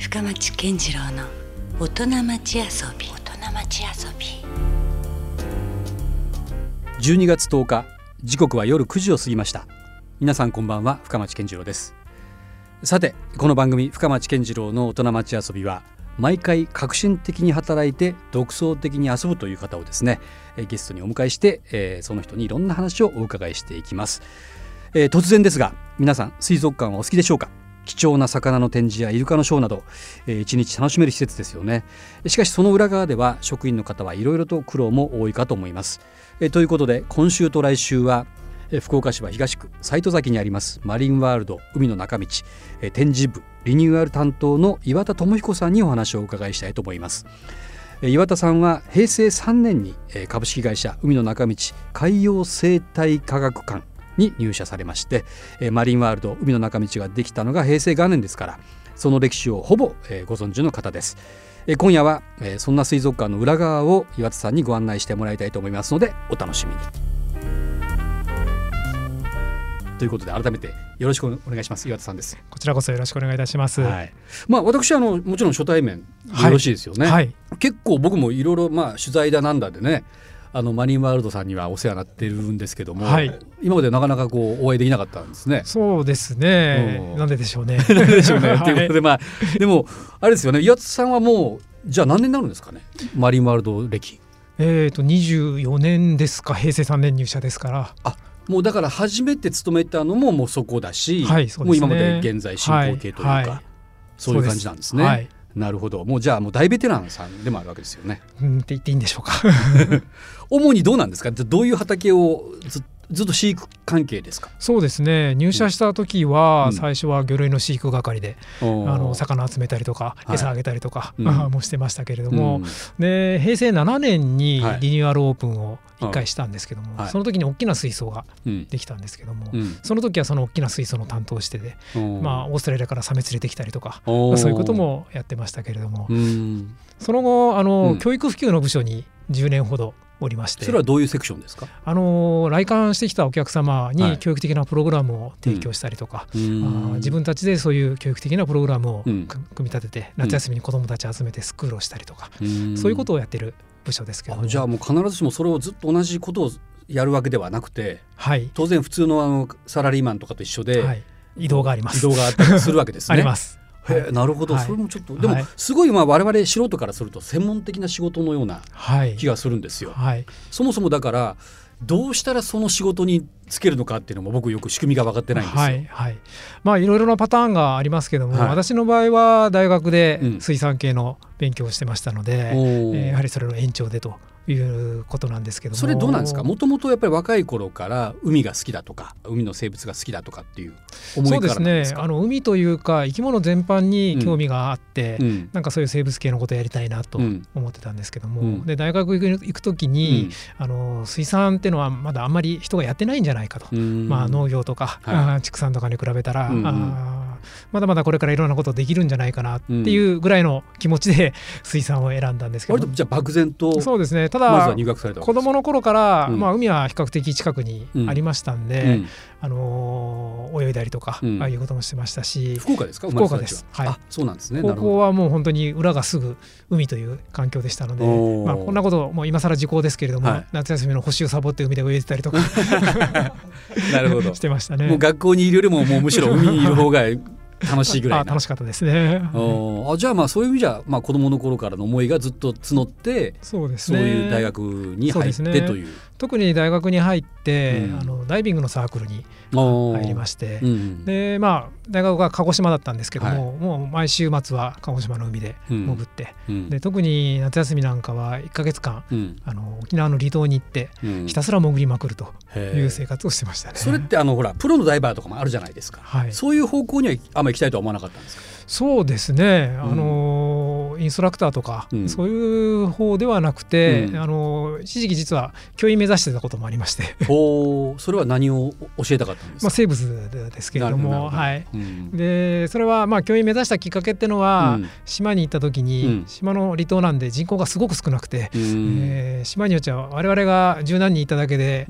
深町健次郎の大人町遊び。大人町遊び。12月10日時刻は夜9時を過ぎました。皆さんこんばんは深町健次郎です。さてこの番組深町健次郎の大人町遊びは毎回革新的に働いて独創的に遊ぶという方をですねゲストにお迎えして、えー、その人にいろんな話をお伺いしていきます、えー、突然ですが皆さん水族館はお好きでしょうか？貴重な魚の展示やイルカのショーなど、えー、一日楽しめる施設ですよね。しかしその裏側では職員の方はいろいろと苦労も多いかと思います、えー、ということで今週と来週は福岡市は東区斎戸崎にありますマリンワールド海の中道展示部リニューアル担当の岩田智彦さんにお話をお伺いしたいと思います。岩田さんは平成3年に株式会社海の中道海洋生態科学館に入社されましてマリンワールド海の中道ができたのが平成元年ですからその歴史をほぼご存知の方です。今夜はそんな水族館の裏側を岩田さんにご案内してもらいたいと思いますのでお楽しみに。ということで改めてよろしくお願いします。岩田さんです。こちらこそよろしくお願いいたします、はい、まあ私あのもちろん初対面よろしいですよね、はい、結構僕もいろいろまあ取材だなんだでねあのマリンワールドさんにはお世話になってるんですけども、はい、今までなかなかこうお会いできなかったんですね。そうですね。なんででしょうね。なんででしょうね。と いうことでまあでもあれですよね。岩津さんはもうじゃあ何年になるんですかね？マリンワールド歴。えっ、ー、と24年ですか。平成3年入社ですから。あ。もうだから初めて勤めたのももうそこだし、はいね、もう今まで現在進行形というか、はいはい、そういう感じなんですね。はいなるほど。もうじゃあもう大ベテランさんでもあるわけですよね。うんって言っていいんでしょうか。主にどうなんですか？どういう畑をずずっと飼育関係ですか？そうですね。入社した時は最初は魚類の飼育係で、うん、あの魚集めたりとか餌あげたりとか、はい、もしてましたけれども、うん、で平成7年にリニューアルオープンを1回したんですけども、はい、その時に大きな水槽ができたんですけども、うん、その時はその大きな水槽の担当してで、まあ、オーストラリアからサメ連れてきたりとか、まあ、そういうこともやってましたけれども、その後あの、教育普及の部署に10年ほどおりまして。それはどういうセクションですか？あの来館してきたお客様に教育的なプログラムを提供したりとか、はい、あ自分たちでそういう教育的なプログラムを組み立てて、夏休みに子どもたち集めてスクールをしたりとか、そういうことをやってる部署ですけどじゃあもう必ずしもそれをずっと同じことをやるわけではなくて、はい、当然普通のあのサラリーマンとかと一緒で、はい、移動があります。移動があったりするわけですね。ありますへなるほど、はい、それもちょっとでも、すごいまあ我々素人からすると専門的な仕事のような気がするんですよ。はい、そもそもだからどうしたらその仕事につけるのかっていうのも僕よく仕組みが分かってないんですよ。はい、はい、まあいろいろなパターンがありますけども、はい、私の場合は大学で水産系の勉強をしてましたので、うん、えー、やはりそれの延長でということなんですけどそれどうなんですか？もともとやっぱり若い頃から海が好きだとか海の生物が好きだとかっていう思いからそうですね。あの海というか生き物全般に興味があって、うん、なんかそういう生物系のことをやりたいなと思ってたんですけども、うん、で大学行く行く時に、うん、あの水産っていうのはまだあんまり人がやってないんじゃないかと、まあ、農業とか、はい、畜産とかに比べたら、うんうん、あまだまだこれからいろんなことできるんじゃないかなっていうぐらいの気持ちで水産を選んだんですけど、じゃあ漠然とそうですね。ただ子供の頃から、まあ、海は比較的近くにありましたんで、あの泳いだりとか、ああいうこともしてましたし福岡ですか？福岡です、は。い、そうなんですね。高校はもう本当に裏がすぐ海という環境でしたので、まあ、こんなこともう今更時効ですけれども、夏休みの星をサボって海で泳いでたりとか なるほど。してましたね。もう学校にいるよりももうむしろ海にいる方が楽しいぐらい 楽しかったですね。あじゃあまあそういう意味じゃ、まあ、子供の頃からの思いがずっと募ってそうです、ね、そういう大学に入ってという。特に大学に入って、うん、あのダイビングのサークルに入りまして、うん、でまあ大学が鹿児島だったんですけども、はい、もう毎週末は鹿児島の海で潜って、うん、で特に夏休みなんかは1か月間、あの沖縄の離島に行って、ひたすら潜りまくるという生活をしてましたね。それってあのほらプロのダイバーとかもあるじゃないですか、はい、そういう方向にはあんまり行きたいとは思わなかったんですか？そうですね、あのインストラクターとか、うん、そういう方ではなくて、うん、あの一時期実は教員目指してたこともありまして。おそれは何を教えたかったんですか、まあ、生物ですけれどもはい、うん、でそれはまあ教員目指したきっかけっていうのは、島に行った時に、島の離島なんで人口がすごく少なくて、えー、島によっては我々が十何人いただけで、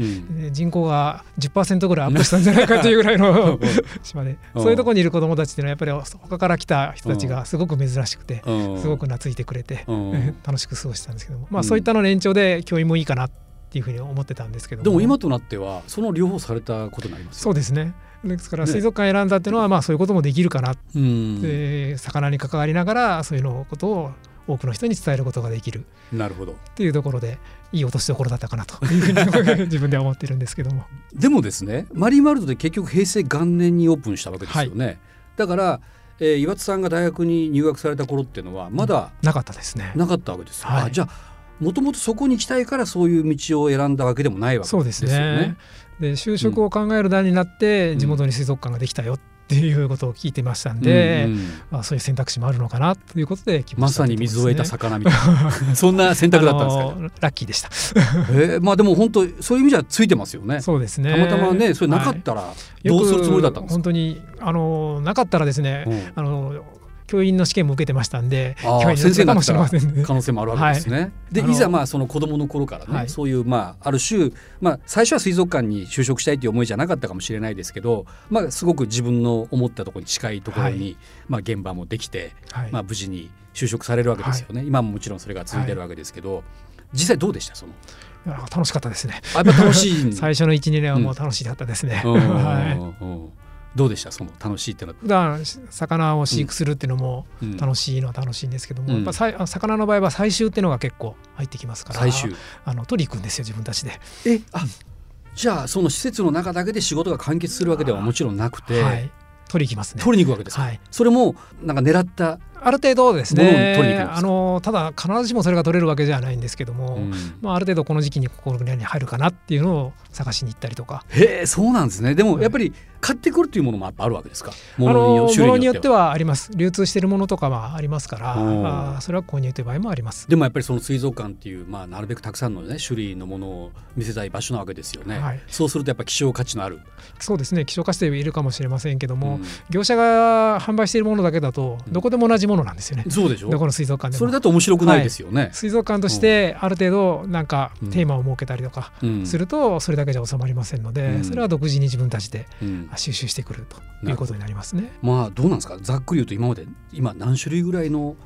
人口が10%ぐらいアップしたんじゃないかというぐらいの 島で。そういうところにいる子どもたちっていうのはやっぱり他から来た人たちがすごく珍しくてすごく懐いてくれて 楽しく過ごしてたんですけども、まあ、そういったの延長で教員もいいかなっていうふうに思ってたんですけどでも今となってはその両方されたことになりますそうですね。ですから水族館選んだっていうのはまあそういうこともできるかな、で魚に関わりながらそういうのことを多くの人に伝えることができる。なるほど。っていうところでいい落としどころだったかなというふうに 自分では思ってるんですけども。でもですねマリールドで結局平成元年にオープンしたわけですよね、はい、だからえー、岩田さんが大学に入学された頃っていうのはまだ、なかったですね。なかったわけですよ、はい、じゃあもともとそこに行きたいからそういう道を選んだわけでもないわけですよね。で、ね、就職を考える段になって地元に水族館ができたよっていうことを聞いてましたんで、うんうん、まあ、そういう選択肢もあるのかなということで、ね、まさに水を得た魚みたいな。そんな選択だったんですか？ラッキーでした。えー、まあでも本当そういう意味じゃついてますよね。そうですね。たまたまねそれなかったらどうするつもりだったんですか、はい、本当にあのなかったらですね、うん、あの教員の試験も受けてましたんで教員先生かもしれません、ね、可能性もあるわけですね。はい、でいざまあその子供の頃からね、はい、そういうまあある種まあ最初は水族館に就職したいという思いじゃなかったかもしれないですけど、まあすごく自分の思ったところに近いところに、はい、まあ現場もできて、まあ無事に就職されるわけですよね。今ももちろんそれが続いてるわけですけど、実際どうでした？その。楽しかったですね。楽しい。最初の一二年はもう楽しかったですね。はい。どうでした？その楽しいっていうのは。普段魚を飼育するっていうのも楽しいのは楽しいんですけども、うん、やっぱ魚の場合は採集っていうのが結構入ってきますから採集あの取り行くんですよ自分たちで。えあじゃあその施設の中だけで仕事が完結するわけではもちろんなくて、はい、取り行きますね。取りに行くわけですか、はい、それもなんか狙ったある程度ですねあのただ必ずしもそれが取れるわけじゃないんですけども、うん、まあ、ある程度この時期にここに入るかなっていうのを探しに行ったりとか。へえそうなんですね。でもやっぱり買ってくるというものもあるわけですか？ものによっては。あります流通しているものとかはありますからあそれは購入という場合もあります。でもやっぱりその水族館っていう、まあ、なるべくたくさんの、ね、種類のものを見せたい場所なわけですよね、はい、そうするとやっぱ希少価値のある。そうですね。希少価値でいるかもしれませんけども、うん、業者が販売しているものだけだとどこでも同じものなんですよね、そうでしょ？どこの水族館でも。それだと面白くないですよね、はい、水族館としてある程度なんかテーマを設けたりとかするとそれだけじゃ収まりませんので、うん、それは独自に自分たちで収集してくるということになりますね。まあどうなんですか？ざっくり言うと今まで今何種類ぐらいの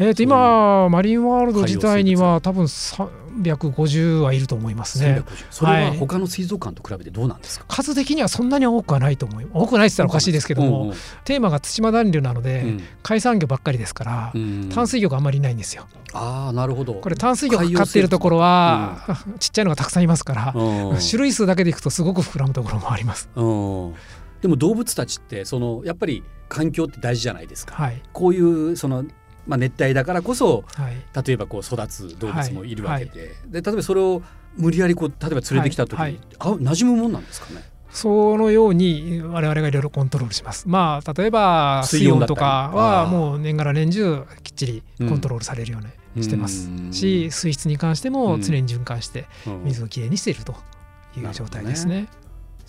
えー、と今マリンワールド自体には多分350はいると思いますね。それは他の水族館と比べてどうなんですか、はい、数的にはそんなに多くはないと思い多くないって言ったらおかしいですけども、うんうん、テーマが対馬暖流なので、うん、海産魚ばっかりですから、うん、淡水魚があんまりいないんですよ。あなるほど。これ淡水魚が飼っているところは、うん、ちっちゃいのがたくさんいますから、種類数だけでいくとすごく膨らむところもあります。でも動物たちってそのやっぱり環境って大事じゃないですか、はい、こういうそのまあ、熱帯だからこそ、はい、例えばこう育つ動物もいるわけで。はい、で例えばそれを無理やりこう例えば連れてきた時に、はい、あ馴染むもんなんですかね？そのように我々がいろいろコントロールします。まあ例えば水温とかはもう年がら年中きっちりコントロールされるようにしてます。し、水質に関しても常に循環して水をきれいにしているという状態ですね。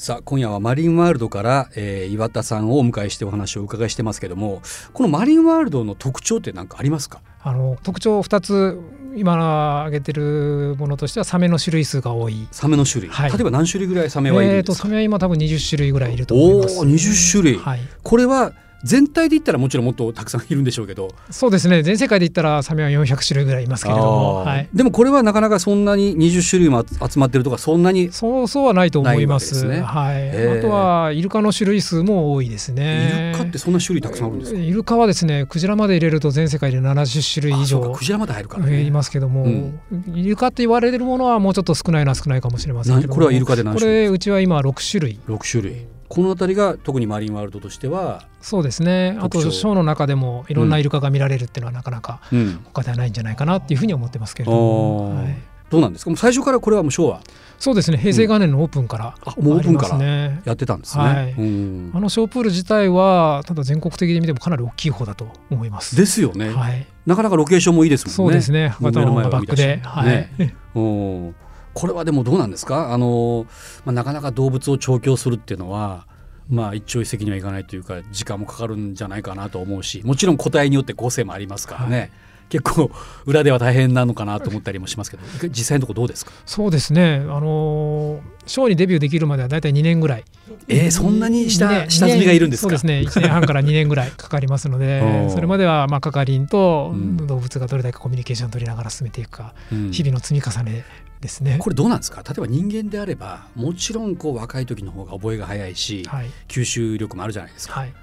さあ今夜はマリンワールドから、えー、岩田さんをお迎えしてお話をお伺いしてますけどもこのマリンワールドの特徴って何かありますか？あの特徴2つ今挙げてるものとしてはサメの種類数が多い。サメの種類、はい、例えば何種類ぐらいサメはいるんですか、えーと、サメは今多分20種類ぐらいいると思います。お20種類、はい、これは全体で言ったらもちろんもっとたくさんいるんでしょうけど。そうですね。全世界で言ったらサメは400種類ぐらいいますけれども、はい、でもこれはなかなかそんなに20種類も集まってるとかそんなにそうそうはないと思います、ね、はい、あとはイルカの種類数も多いですね。イルカってそんな種類たくさんあるんですか？イルカはですねクジラまで入れると全世界で70種類以上クジラまで入るから、ね、いますけども、うん、イルカって言われてるものはもうちょっと少ないのは少ないかもしれませんこれはイルカで何種類これうちは今6種類。6種類この辺りが特にマリンワールドとしてはそうですね。あとショーの中でもいろんなイルカが見られるっていうのはなかなか他ではないんじゃないかなっていうふうに思ってますけれども、うんはい、どうなんですか？最初からこれはもうショーは？そうですね。平成元年のオープンから、うん、もうオープンからやってたんですね、はい、うん、あのショープール自体はただ全国的に見てもかなり大きい方だと思います。ですよね、はい。なかなかロケーションもいいですもんね。そうですね。博多のバックで、はい。ね、おこれはでもどうなんですか？あのまあなかなか動物を調教するっていうのは。まあ一朝一夕にはいかないというか時間もかかるんじゃないかなと思うしもちろん個体によって個性もありますからね、はい、結構裏では大変なのかなと思ったりもしますけど実際のところどうですか？そうですね。あのショーにデビューできるまでは大体2年ぐらい。えー、そんなに下下積みがいるんですそうですね。1年半から2年ぐらいかかりますので それまではまあ係員と動物がどれだけコミュニケーションを取りながら進めていくか、うん、日々の積み重ねですね。これどうなんですか？例えば人間であればもちろんこう若い時の方が覚えが早いし、はい、吸収力もあるじゃないですか、はい、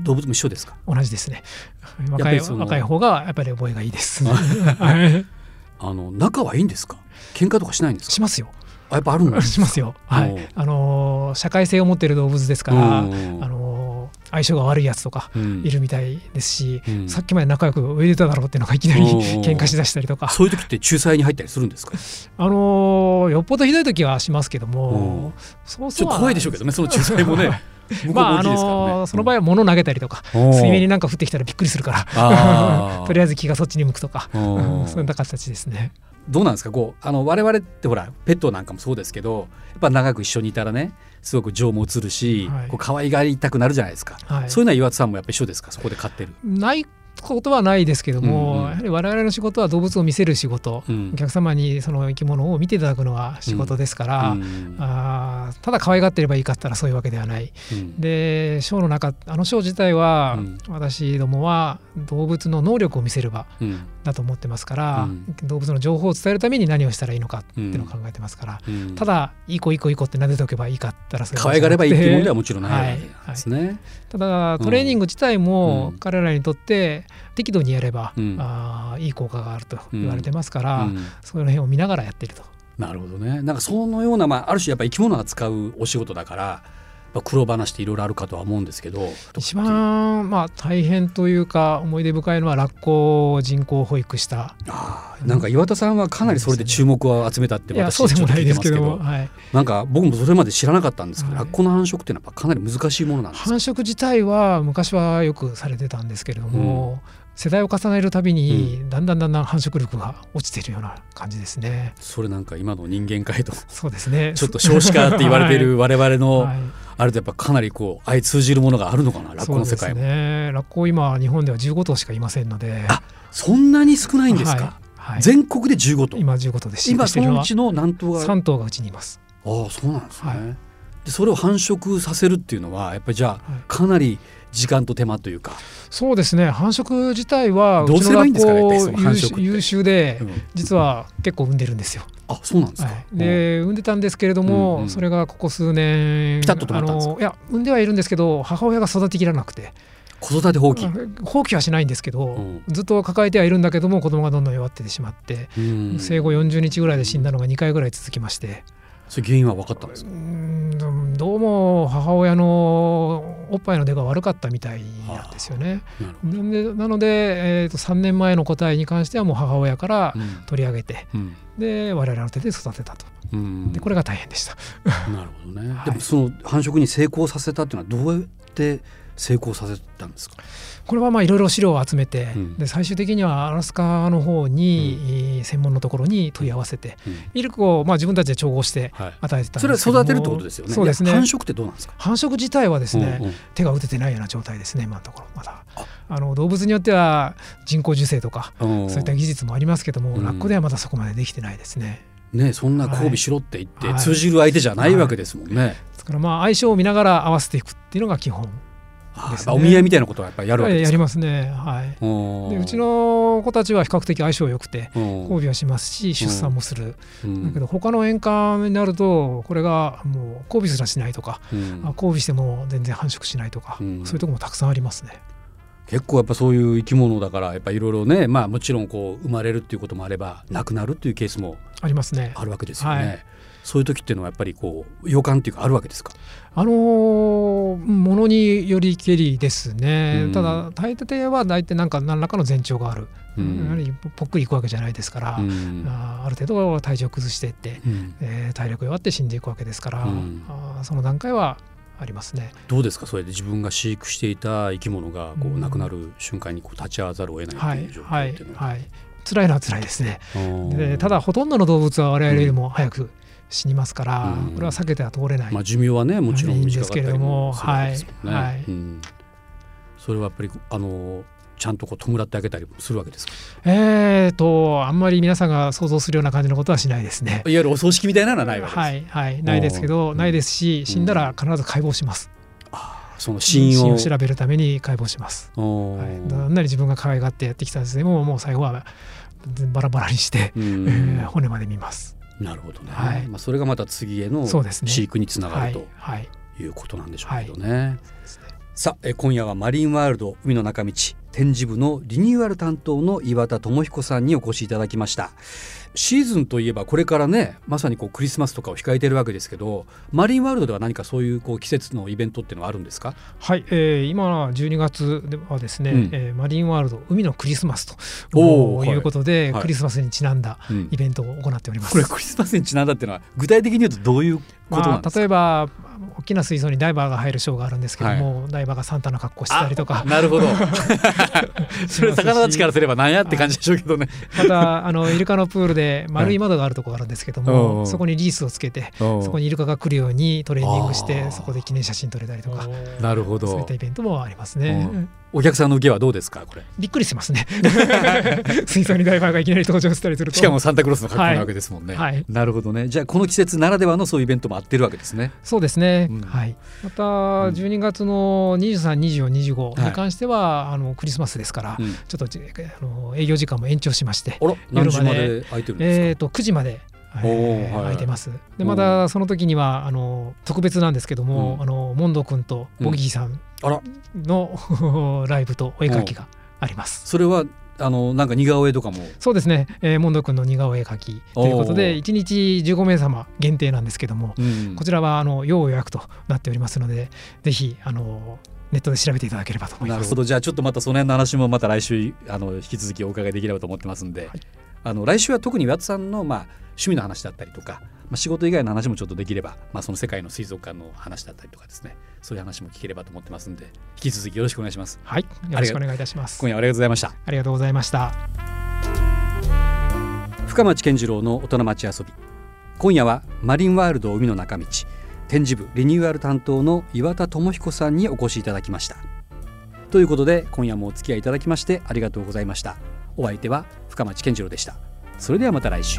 動物も一緒ですか？同じですね。若い若い方がやっぱり覚えがいいです。あの仲はいいんですか？喧嘩とかしないんですか？しますよ。あやっぱあるんです、しますよ。はい。あの社会性を持っている動物ですからあの相性が悪いやつとかいるみたいですし、うん、さっきまで仲良く泳いでただろうっていうのがいきなり喧嘩しだしたりとか。そういう時って仲裁に入ったりするんですか？あのよっぽどひどい時はしますけども、そうそう怖いでしょうけどねその仲裁もね。まああのその場合は物投げたりとか水面になんか降ってきたらびっくりするから とりあえず気がそっちに向くとか そういった形ですね。どうなんですか？こうあの我々ってほらペットなんかもそうですけどやっぱ長く一緒にいたらねすごく情も移るし、はい、こう可愛がりたくなるじゃないですか、はい、そういうのは岩田さんもやっぱ一緒ですか？そこで飼ってる。ないことはないですけども、うんうん、やはり我々の仕事は動物を見せる仕事、うん、お客様にその生き物を見ていただくのは仕事ですから、うん、あただ可愛がってればいいかったらそういうわけではない、うん、でショーの中あのショー自体は、私どもは動物の能力を見せる場だと思ってますから、動物の情報を伝えるために何をしたらいいのかっていうのを考えてますから、ただいい子いい子いい子って撫でておけばいいかったらそれ可愛がればいいっていうものではもちろんない ですね、はい。はい、ただトレーニング自体も彼らにとって、適度にやれば、うん、あいい効果があると言われてますから、うん、その辺を見ながらやっていると。なるほどね。なんかそのような、まあ、ある種やっぱ生き物が使うお仕事だから苦労話っていろいろあるかとは思うんですけど。一番まあ大変というか思い出深いのはラッコ人工保育した。あなんか岩田さんはかなりそれで注目を集めたって私そうでもないですけど、はい、なんか僕もそれまで知らなかったんですけど、はい、ラッコの繁殖っていうのはかなり難しいものなんです繁殖自体は昔はよくされてたんですけれども、うん。世代を重ねるたびにだんだんだんだん繁殖力が落ちているような感じですね。それなんか今の人間界とそうですね。ちょっと少子化って言われてい。る我々の、はい、あれとやっぱかなりこう相通じるものがあるのかなラッコの世界も。ね、ラッコ今日本では15頭しかいませんので。あそんなに少ないんですか、はい。はい、全国で15頭今15頭です。今そのうちの何頭が？3頭がうちにいます。ああそうなんですね、はい、でそれを繁殖させるっていうのはやっぱりじゃあかなり時間と手間というか。そうですね。繁殖自体はどうすればいいんですかね優秀で、実は結構産んでるんですよ。あそうなんですか、はい、で産んでたんですけれども、うんうん、それがここ数年ピタッと止まったんですか？いや産んではいるんですけど母親が育てきらなくて。子育て放棄？放棄はしないんですけど、うん、ずっと抱えてはいるんだけども子供がどんどん弱っててしまって、うん、生後40日ぐらいで死んだのが2回ぐらい続きましてそれ原因は分かったんですか？どうも母親のおっぱいの出が悪かったみたいなんですよね。なでなので、えーと、3年前の個体に関してはもう母親から取り上げて、うん、で我々の手で育てたと。うん、でこれが大変でした。なるほどね。はい、でもその繁殖に成功させたっていうのはどうやって成功させたんですか？これはまあいろいろ資料を集めて、うん、で最終的にはアラスカの方に、うん、専門のところに問い合わせて、うん、ミルクをまあ自分たちで調合して与えてたんですけど、はい、それは育てるってことですよね？そうですね。繁殖ってどうなんですか？繁殖自体はですね、うんうん、手が打ててないような状態ですね今のところ。まだあ。の動物によっては人工授精とかそういった技術もありますけども、ラッコではまだそこまでできてないですね。ね、そんな交尾しろって言って通じる相手じゃないわけですもんね。はいはい、ですからまあ相性を見ながら合わせていくっていうのが基本ね、お見合いみたいなことはやっぱりやるわけですやりますね。はい。でうちの子たちは比較的相性良くて交尾はしますし出産もする、だけど他の園間になるとこれがもう交尾すらしないとか、交尾しても全然繁殖しないとか、そういうところもたくさんありますね。結構やっぱそういう生き物だからやっぱいろいろねまあもちろんこう生まれるっていうこともあれば亡くなるっていうケースもありますね。あるわけですよね。はいそういう時っていうのはやっぱりこう予感っていうかあるわけですか？あのものによりけりですね、うん、ただ大抵は大体何か何らかの前兆がある、うん、やはりぽっくりいくわけじゃないですから、うん、あある程度体重を崩していって、うん、えー、体力弱って死んでいくわけですから、うん、あその段階はありますね。どうですか？それで自分が飼育していた生き物がこう亡くなる瞬間にこう立ち会わざるを得ないという状況っていうのは、はいはいはい、辛いのは辛いですね。でただほとんどの動物は我々よりも早く死にますから、うん、これは避けては通れない、まあ、寿命はねもちろん短かったりもするわけですもんね、はい。はい。うん、それはやっぱりあのちゃんとこう弔ってあげたりもするわけですか？えーとあんまり皆さんが想像するような感じのことはしないですね。いわゆるお葬式みたいなのはないわけです。はいはい。ないですけどないですし死んだら必ず解剖します、あその死因を。調べるために解剖します、はい、どんなに自分が可愛がってやってきたんですねもうもう最後はバラバラにして、えー、骨まで見ますなるほどね、はい、まあ、それがまた次への飼育につながると、はい。い。うことなんでしょうけどね。はい、さあ今夜はマリンワールド海の中道展示部のリニューアル担当の岩田智彦さんにお越しいただきましたシーズンといえばこれからねまさにこうクリスマスとかを控えているわけですけどマリンワールドでは何かそういうこう季節のイベントっていうのはあるんですか？はい、えー、今12月ではですね、うん、えー、マリンワールド海のクリスマスということで、はい、クリスマスにちなんだイベントを行っております、うん、これクリスマスにちなんだっていうのは具体的に言うとどういうことなんですか、まあ、例えば大きな水槽にダイバーが入るショーがあるんですけども、はい、ダイバーがサンタの格好してたりとか。なるほど。それ魚たちからすればなんやって感じでしょうけどね。またあのイルカのプールで丸い窓があるところがあるんですけども、はい、そこにリースをつけてそこにイルカが来るようにトレーニングしてそこで記念写真撮れたりとかなるほど。そういったイベントもありますね。お客さんの受けはどうですかこれ？びっくりしますね。水槽にダイバーがいきなり登場したりすると。しかもサンタクロースの格好なわけですもんね、はい、なるほどね。じゃあこの季節ならではのそういうイベントもあってるわけですね。そうですね、うん、はい。また12月の232425に関しては、はい、あのクリスマスですから、うん、ちょっとあの営業時間も延長しまして夜まで空いてるんですか、えーと、9時までえー、空いてます。でまたその時にはあの特別なんですけども、うん、あのモンド君とボギーさんの、ライブとお絵描きがあります。それはあのなんか似顔絵とかも？そうですね、えー、モンド君の似顔絵描きということで1日15名様限定なんですけども、うん、こちらはあの要予約となっておりますのでぜひあのネットで調べていただければと思います。なるほど。じゃあちょっとまたその辺の話もまた来週あの引き続きお伺いできればと思ってますんで、はい、あの来週は特に岩田さんのまあ趣味の話だったりとか、まあ、仕事以外の話もちょっとできれば、まあ、その世界の水族館の話だったりとかですね。そういう話も聞ければと思ってますんで引き続きよろしくお願いします。はいよろしくお願いいたします。今夜ありがとうございました。ありがとうございました。深町健次郎の大人町遊び。今夜はマリンワールド海の中道展示部リニューアル担当の岩田智彦さんにお越しいただきました。ということで今夜もお付き合いいただきましてありがとうございました。お相手は深町健次郎でした。それではまた来週